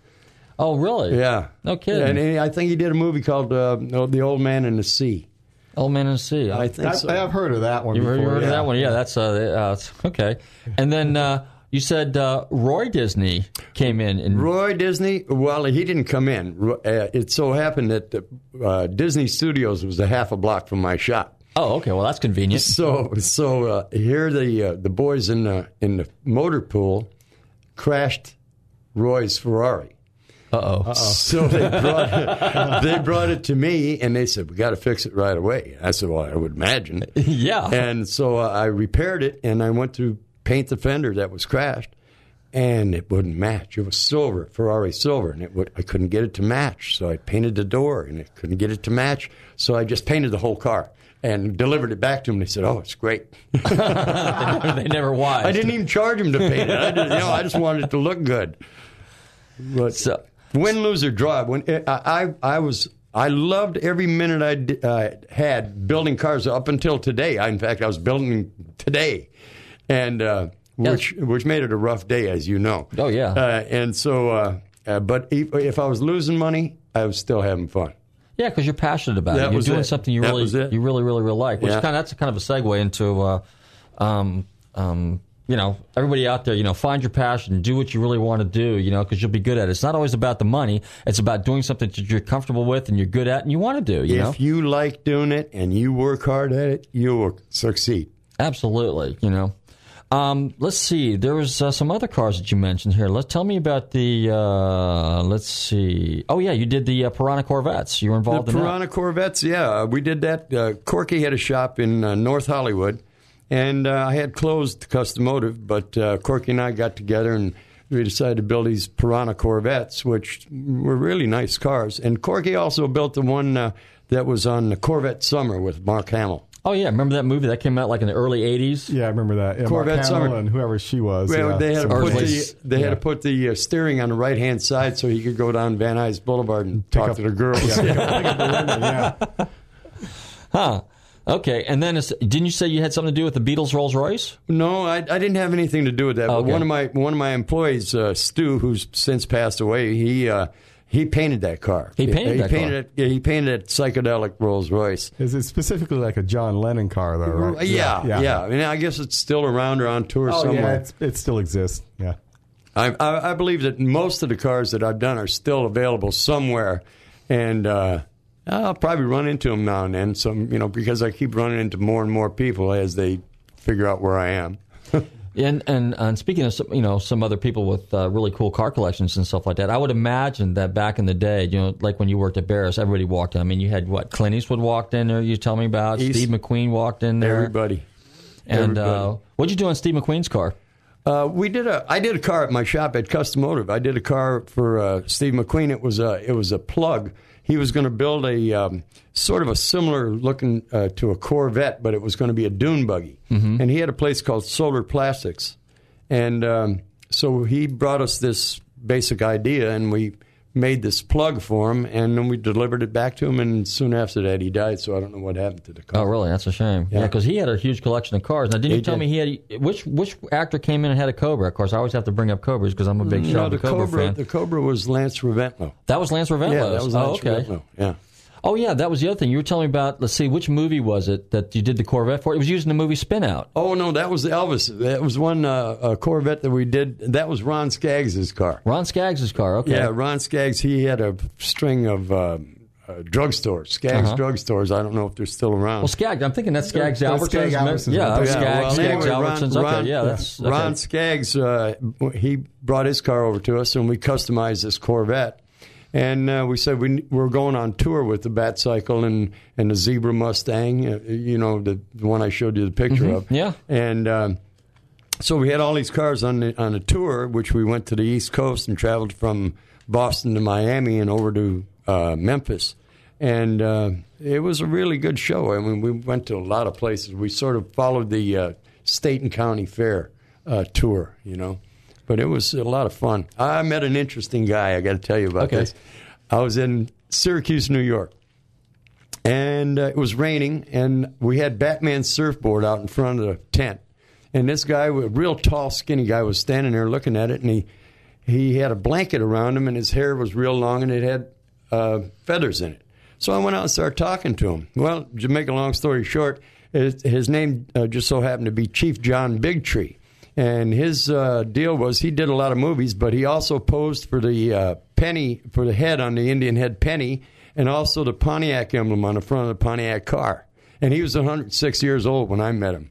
Oh, really? Yeah. No kidding. And he, I think he did a movie called uh, The Old Man in the Sea. Old Man in the Sea. I think I, so. I have heard of that one you heard, before. you heard of yeah. that one? Yeah, that's uh, uh, okay. And then uh, you said uh, Roy Disney came in and Roy Disney, well, he didn't come in. Uh, it so happened that the, uh, Disney Studios was a half a block from my shop. Oh, okay. Well, that's convenient. So, so uh, here the uh, the boys in the in the motor pool crashed Roy's Ferrari, Uh oh. So they brought it, they brought it to me, and they said, "We got to fix it right away." I said, "Well, I would imagine." Yeah. And so uh, I repaired it, and I went to paint the fender that was crashed, and it wouldn't match. It was silver, Ferrari silver, and it would, I couldn't get it to match. So I painted the door, and it couldn't get it to match. So I just painted the whole car and delivered it back to them. They said, "Oh, it's great." they never was. I didn't even charge him to paint it. I just, you know, I just wanted it to look good. But So- win, lose or draw. When I, I, I was, I loved every minute I d- uh, had building cars up until today. I, in fact, I was building today, and uh, which which made it a rough day, as you know. Oh, yeah. Uh, and so, uh, uh, but if, if I was losing money, I was still having fun. Yeah, because you're passionate about That it. You're doing it. something you That really, you really, really, really like. Which Yeah. kind of that's kind of a segue into, uh, um, um, you know, everybody out there. You know, find your passion, do what you really want to do. You know, because you'll be good at it. It's not always about the money. It's about doing something that you're comfortable with and you're good at and you want to do. You if know, you like doing it and you work hard at it, you will succeed. absolutely. You know. Um, let's see. There was uh, some other cars that you mentioned here. Let's tell me about the. Uh, let's see. Oh yeah, you did the uh, Piranha Corvettes. You were involved in The in Piranha Corvettes, yeah, we did that. Uh, Corky had a shop in uh, North Hollywood, and uh, I had closed Customotive, but uh, Corky and I got together and we decided to build these Piranha Corvettes, which were really nice cars. And Corky also built the one uh, that was on the Corvette Summer with Mark Hamill. That. Oh yeah, remember that movie that came out like in the early '80s? Yeah, I remember that. Yeah, Corvette Summer. and whoever she was. Well, yeah. they had to put at the least- they had yeah. to put the uh, steering on the right hand side so he could go down Van Nuys Boulevard and talk up- to the girls. yeah. Huh. Okay, and then it's, didn't you say you had something to do with the Beatles Rolls Royce? No, I, I didn't have anything to do with that. But one of my one of my employees, uh, Stu, who's since passed away, he uh, he painted that car. He painted he that painted car? It, yeah, he painted that psychedelic Rolls Royce. Is it specifically like a John Lennon car, though, right? Yeah, yeah, I mean, I guess it's still around or on tour Oh, somewhere. yeah, it's, it still exists. Yeah. I, I, I believe that most of the cars that I've done are still available somewhere, and uh, I'll probably run into them now and then. Some, you know, because I keep running into more and more people as they figure out where I am. And, and and speaking of some, you know some other people with uh, really cool car collections and stuff like that, I would imagine that back in the day, you know, like when you worked at Barris, everybody walked in. I mean, you had what Clint Eastwood walked in there. You tell me about East- Steve McQueen walked in there. Everybody. And uh, what'd you do on Steve McQueen's car? Uh, we did a. I did a car at my shop at Customotive. I did a car for uh, Steve McQueen. It was a. It was a plug. He was going to build a um, sort of a similar looking uh, to a Corvette, but it was going to be a dune buggy. And he had a place called Solar Plastics, and um, so he brought us this basic idea, and we made this plug for him, and then we delivered it back to him. And soon after that, he died. So I don't know what happened to the car. Oh, really? That's a shame. Yeah, Yeah. because he had a huge collection of cars. Now, didn't you tell did. me he had which which actor came in and had a Cobra? Of course, I always have to bring up Cobras because I'm a big mm, No, Shelby the Cobra, Cobra. fan. The Cobra was Lance Reventlow. that was Lance Reventless. Yeah, that was oh, Lance okay. Reventlow. Yeah. Oh, yeah, that was the other thing you were telling me about. Let's see, which movie was it that you did the Corvette for? It was used in the movie Spinout. Oh no, that was the Elvis. That was one uh, uh, Corvette that we did. That was Ron Skaggs' car. Ron Skaggs' car. Okay. Yeah, Ron Skaggs. He had a string of uh, uh, drugstores, Skaggs Uh-huh. drugstores. I don't know if they're still around. Well, Skaggs. I'm thinking that's Skaggs Those Albertsons. Skaggs Albertsons, Yeah, there. Skaggs, well, Skaggs anyway, Ron- Albertsons. okay, Ron- yeah, that's okay. Ron Skaggs. Uh, he brought his car over to us, and we customized this Corvette. And uh, we said we, we're going on tour with the Bat Cycle and, and the Zebra Mustang, uh, you know, the, the one I showed you the picture of. Mm-hmm. yeah. And um, so we had all these cars on the, on a tour, which we went to the East Coast and traveled from Boston to Miami and over to uh, Memphis. And uh, it was a really good show. I mean, we went to a lot of places. We sort of followed the uh, state and county fair uh, tour, you know. But it was a lot of fun. I met an interesting guy. I got to tell you about Okay. this. I was in Syracuse, New York, and uh, it was raining, and we had Batman's surfboard out in front of the tent. And this guy, a real tall, skinny guy, was standing there looking at it, and he he had a blanket around him, and his hair was real long, and it had uh, feathers in it. So I went out and started talking to him. Well, to make a long story short, his, his name uh, just so happened to be Chief John Bigtree. And his uh, deal was he did a lot of movies, but he also posed for the uh, penny, for the head on the Indian head penny, and also the Pontiac emblem on the front of the Pontiac car. And he was 106 years old when I met him.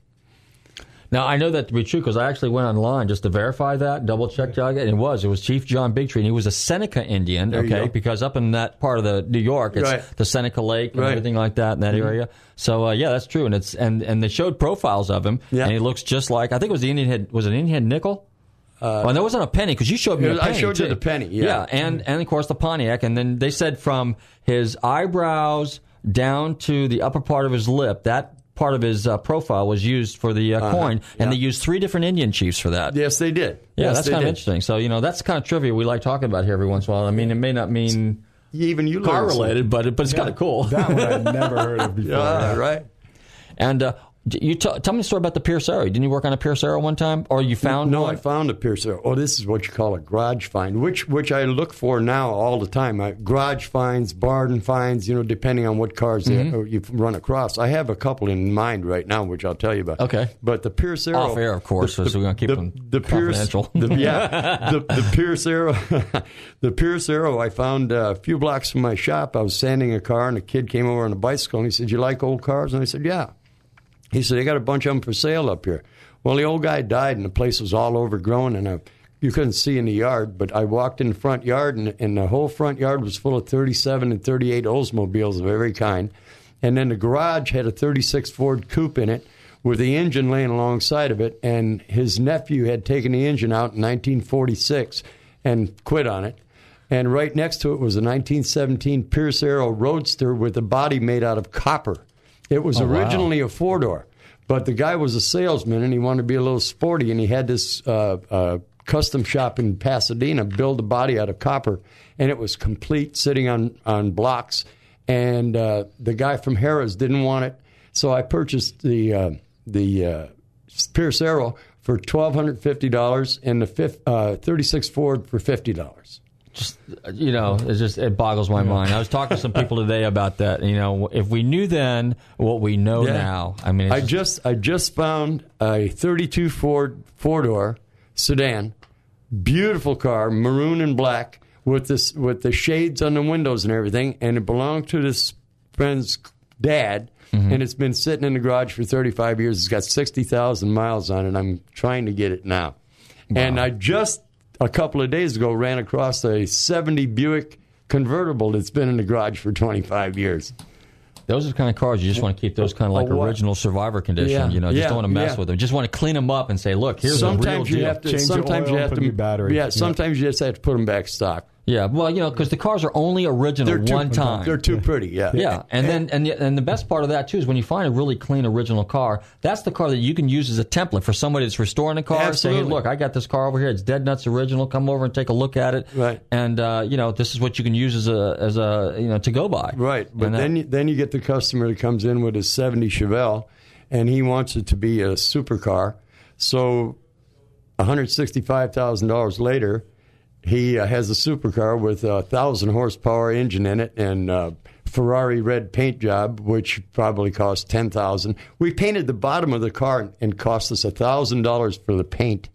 Now I know that to be true because I actually went online just to verify that, double check, and it was. It was Chief John Bigtree, and he was a Seneca Indian. you okay, because up in that part of the New York, it's Right. the Seneca Lake and Right. Mm-hmm. everything like that in that area. So uh, yeah, that's true, and it's and and they showed profiles of him, Yeah. and he looks just like I think it was the Indian head. Was it an Indian head nickel? Uh, well, that wasn't a penny because you showed me was- a I showed you the penny, yeah. and and of course the Pontiac, and then they said from his eyebrows down to the upper part of his lip, that part of his uh, profile was used for the uh, coin, and Uh-huh. yeah. they used three different Indian chiefs for that. Yes, they did. Yeah, yes, that's they kind of interesting. So you know, that's the kind of trivia we like talking about here every once in a while. I mean, it may not mean Even you car learned some- related, but it, but it's kind of cool. That one I'd never heard of before. Yeah, yeah. right. And uh, d- you t- tell me a story about the Pierce Arrow. Didn't you work on a Pierce Arrow one time, or you found No, one? I found a piercer. Oh, this is what you call a garage find, which which I look for now all the time. I, garage finds, barn finds, you know, depending on what cars Mm-hmm. or you run across. I have a couple in mind right now, which I'll tell you about. Okay. but the Pierce Arrow Off air, of course, so we're gonna keep them confidential. Pierce, the, yeah, the, the Pierce Arrow, the Pierce Arrow. I found uh, a few blocks from my shop. I was sanding a car, and a kid came over on a bicycle, and he said, "You like old cars?" And I said, "Yeah." He said, "They got a bunch of them for sale up here." Well, the old guy died, and the place was all overgrown, and I, you couldn't see in the yard. But I walked in the front yard, and, and the whole front yard was full of 37 and 38 Oldsmobiles of every kind. And then the garage had a 36 Ford Coupe in it with the engine laying alongside of it. And his nephew had taken the engine out in 1946 and quit on it. And right next to it was a 1917 Pierce Arrow Roadster with a body made out of copper. It was Oh, wow. originally a four door, but the guy was a salesman and he wanted to be a little sporty, and he had this uh, uh, custom shop in Pasadena build a body out of copper, and it was complete, sitting on on blocks. And uh, the guy from Harrah's didn't want it, so I purchased the uh, the uh, Pierce Arrow for twelve hundred fifty dollars, and the fifth, uh, thirty six Ford for fifty dollars. Just you know it just it boggles my mind. I was talking to some people today about that. You know, if we knew then what we know Yeah. now, I mean, it's I just, just I just found a 32 Ford four door sedan, beautiful car, maroon and black, with this with the shades on the windows and everything, and it belonged to this friend's dad, Mm-hmm. and it's been sitting in the garage for 35 years. It's got 60,000 miles on it. I'm trying to get it now, and I just a couple of days ago ran across a 70 Buick convertible that's been in the garage for 25 years. those are the kind of cars you just want to keep those kind of like original survivor condition. Yeah, You know, just yeah, don't want to mess yeah. with them. Just want to clean them up and say, look, here's sometimes a real you deal. have to. Change the sometimes oil, you have put to. battery. Yeah, Yeah. sometimes you just have to put them back stock. Yeah, well, you know, because the cars are only original They're too, one time. They're too pretty. Yeah. Yeah, and then and the, and the best part of that too is when you find a really clean original car, that's the car that you can use as a template for somebody that's restoring a car. Say, hey, look, I got this car over here; it's dead nuts original. Come over and take a look at it. Right. And uh, you know, this is what you can use as a as a you know to go by. Right. But And that- then you, then you get the customer that comes in with his '70 Chevelle, and he wants it to be a supercar. So, one hundred sixty-five thousand dollars later, he uh, has a supercar with a thousand horsepower engine in it and. Uh, Ferrari red paint job, which probably cost ten thousand. We painted the bottom of the car and cost us a thousand dollars for the paint.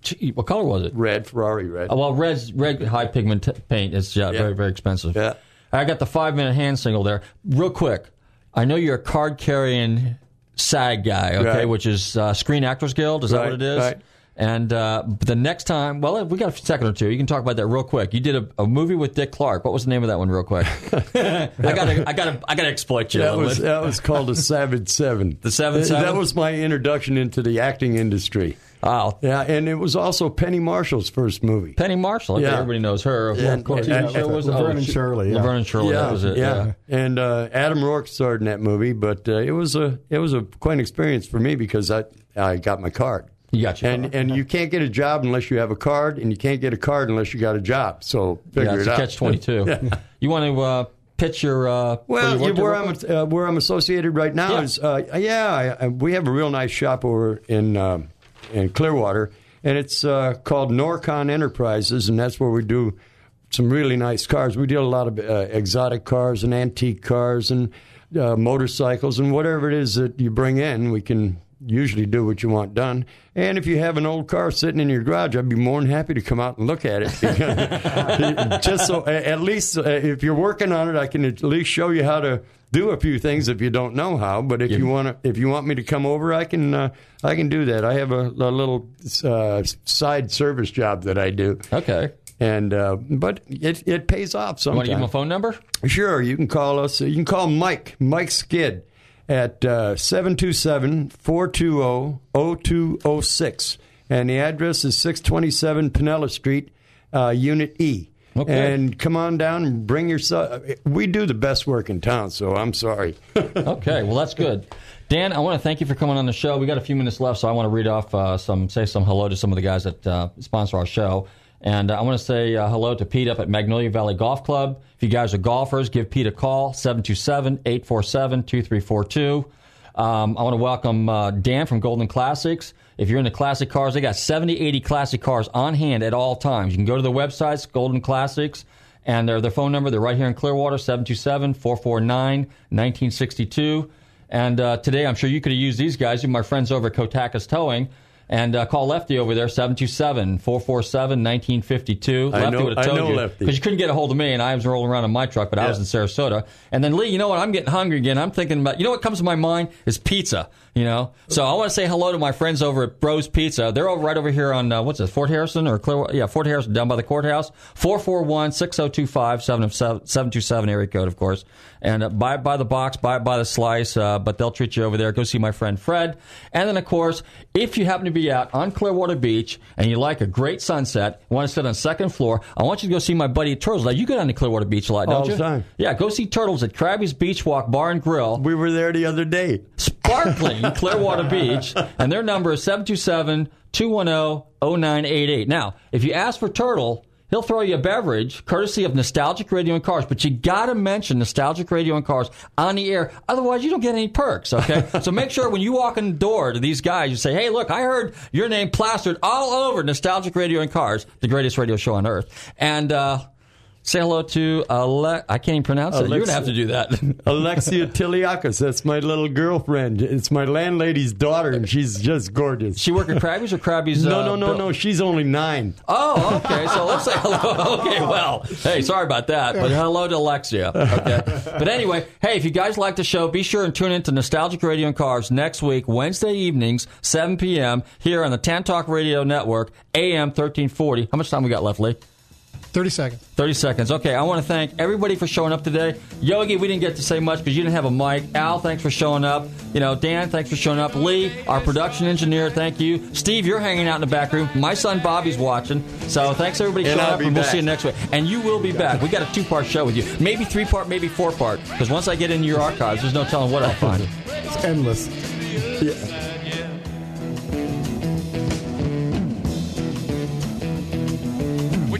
Gee, what color was it? Red Ferrari red. Oh, well, red's red high pigment t- paint is yeah, very very expensive. Yeah. I got the five minute hand single there. Real quick, I know you're a card carrying SAG guy, okay, Right. which is uh, Screen Actors Guild. Is that what it is? right. And uh, the next time, well, we got a second or two. You can talk about that real quick. You did a, a movie with Dick Clark. What was the name of that one, real quick? I gotta, I gotta, I gotta exploit you a That little was bit. that was called the Savage Seven. The Savage That- Seven? That was my introduction into the acting industry. Wow. Yeah, and it was also Penny Marshall's first movie. Penny Marshall. Okay, Yeah. everybody knows her. Yeah, of course. and- What show was it? Laverne Oh, and Shirley, yeah. Laverne and Shirley. yeah, that was it. yeah. And uh, Adam Roarke starred in that movie, but uh, it was a it was a quite an experience for me because I I got my card. You got your and and you can't get a job unless you have a card, and you can't get a card unless you got a job. So figure Yeah, it a out. catch twenty two. You want to uh, pitch your uh, Well, where, you where I'm uh, where I'm associated right now Yeah. is uh, yeah, I, I, we have a real nice shop over in um in Clearwater, and it's uh, called Norcon Enterprises, and that's where we do some really nice cars. We deal a lot of uh, exotic cars and antique cars and uh, motorcycles and whatever it is that you bring in, we can usually do what you want done. And if you have an old car sitting in your garage, I'd be more than happy to come out and look at it. Just so, at least uh, if you're working on it, I can at least show you how to do a few things if you don't know how. But if you want to, if you want me to come over, I can. Uh, I can do that. I have a, a little uh, side service job that I do. Okay. And uh, but it it pays off Want sometimes. to give him a phone number? Sure, you can call us. You can call Mike, Mike Skid, at uh, 727 420 0206. And the address is 627 Pinella Street, uh, Unit E. Okay. And come on down and bring your son. We do the best work in town, so I'm sorry. Okay, well that's good. Dan, I want to thank you for coming on the show. We got a few minutes left, so I want to read off uh, some, say some hello to some of the guys that uh, sponsor our show. And I want to say uh, hello to Pete up at Magnolia Valley Golf Club. If you guys are golfers, give Pete a call, 727-847-2342. Um, I want to welcome uh, Dan from Golden Classics. If you're into classic cars, they got 70, 80 classic cars on hand at all times. You can go to the websites, Golden Classics, and their, their phone number, they're right here in Clearwater, 727 449 1962. And uh, today, I'm sure you could have used these guys. My friends over at Kotakas Towing. And uh, call Lefty over there, 727 447 1952. Lefty would have told you. Because you couldn't get a hold of me, and I was rolling around in my truck, but I was in Sarasota. And then, Lee, you know what? I'm getting hungry again. I'm thinking about, you know what comes to my mind is pizza, you know? So I want to say hello to my friends over at Bros Pizza. They're over right over here on, uh, what's this, Fort Harrison or Clearwater? Yeah, Fort Harrison, down by the courthouse. 441 6025 727 area code, of course. And uh, buy it by the box, buy it by the slice, uh, but they'll treat you over there. Go see my friend Fred. And then, of course, if you happen to be out on Clearwater Beach and you like a great sunset, want to sit on second floor, I want you to go see my buddy Turtles. Now, you go down to Clearwater Beach a lot, don't All you? time. Yeah, go see Turtles at Krabby's Beach Walk Bar and Grill, We were there the other day. Sparkling Clearwater Beach, and their number is 727 210 0988. Now, if you ask for Turtle, he'll throw you a beverage courtesy of Nostalgic Radio and Cars, but you got to mention Nostalgic Radio and Cars on the air. Otherwise, you don't get any perks, okay? so make sure when you walk in the door to these guys, you say, hey, look, I heard your name plastered all over Nostalgic Radio and Cars, the greatest radio show on earth. And, uh, Say hello to Ale- I can't even pronounce it. You're gonna have to do that. Alexia Tiliakis, that's my little girlfriend. It's my landlady's daughter, and she's just gorgeous. she work at Krabby's or Krabby's? no, uh, no, no, Bill- no. She's only nine. Oh, okay. So let's say hello. Okay, well, hey, sorry about that, but hello to Alexia. Okay. But anyway, hey, if you guys like the show, be sure and tune in to Nostalgic Radio and Cars next week, Wednesday evenings, 7 p.m. here on the Tan Talk Radio Network, AM 1340. How much time we got left, Lee? 30 seconds. 30 seconds. Okay, I want to thank everybody for showing up today. Yogi, we didn't get to say much because you didn't have a mic. Al, thanks for showing up. You know, Dan, thanks for showing up. Lee, our production engineer, thank you. Steve, you're hanging out in the back room. My son Bobby's watching. So thanks everybody And showing I'll up, be and we'll see you next week. And you will be back. We got a two part show with you. Maybe three part, maybe four part. Because once I get into your archives, there's no telling what I'll find. It's endless. We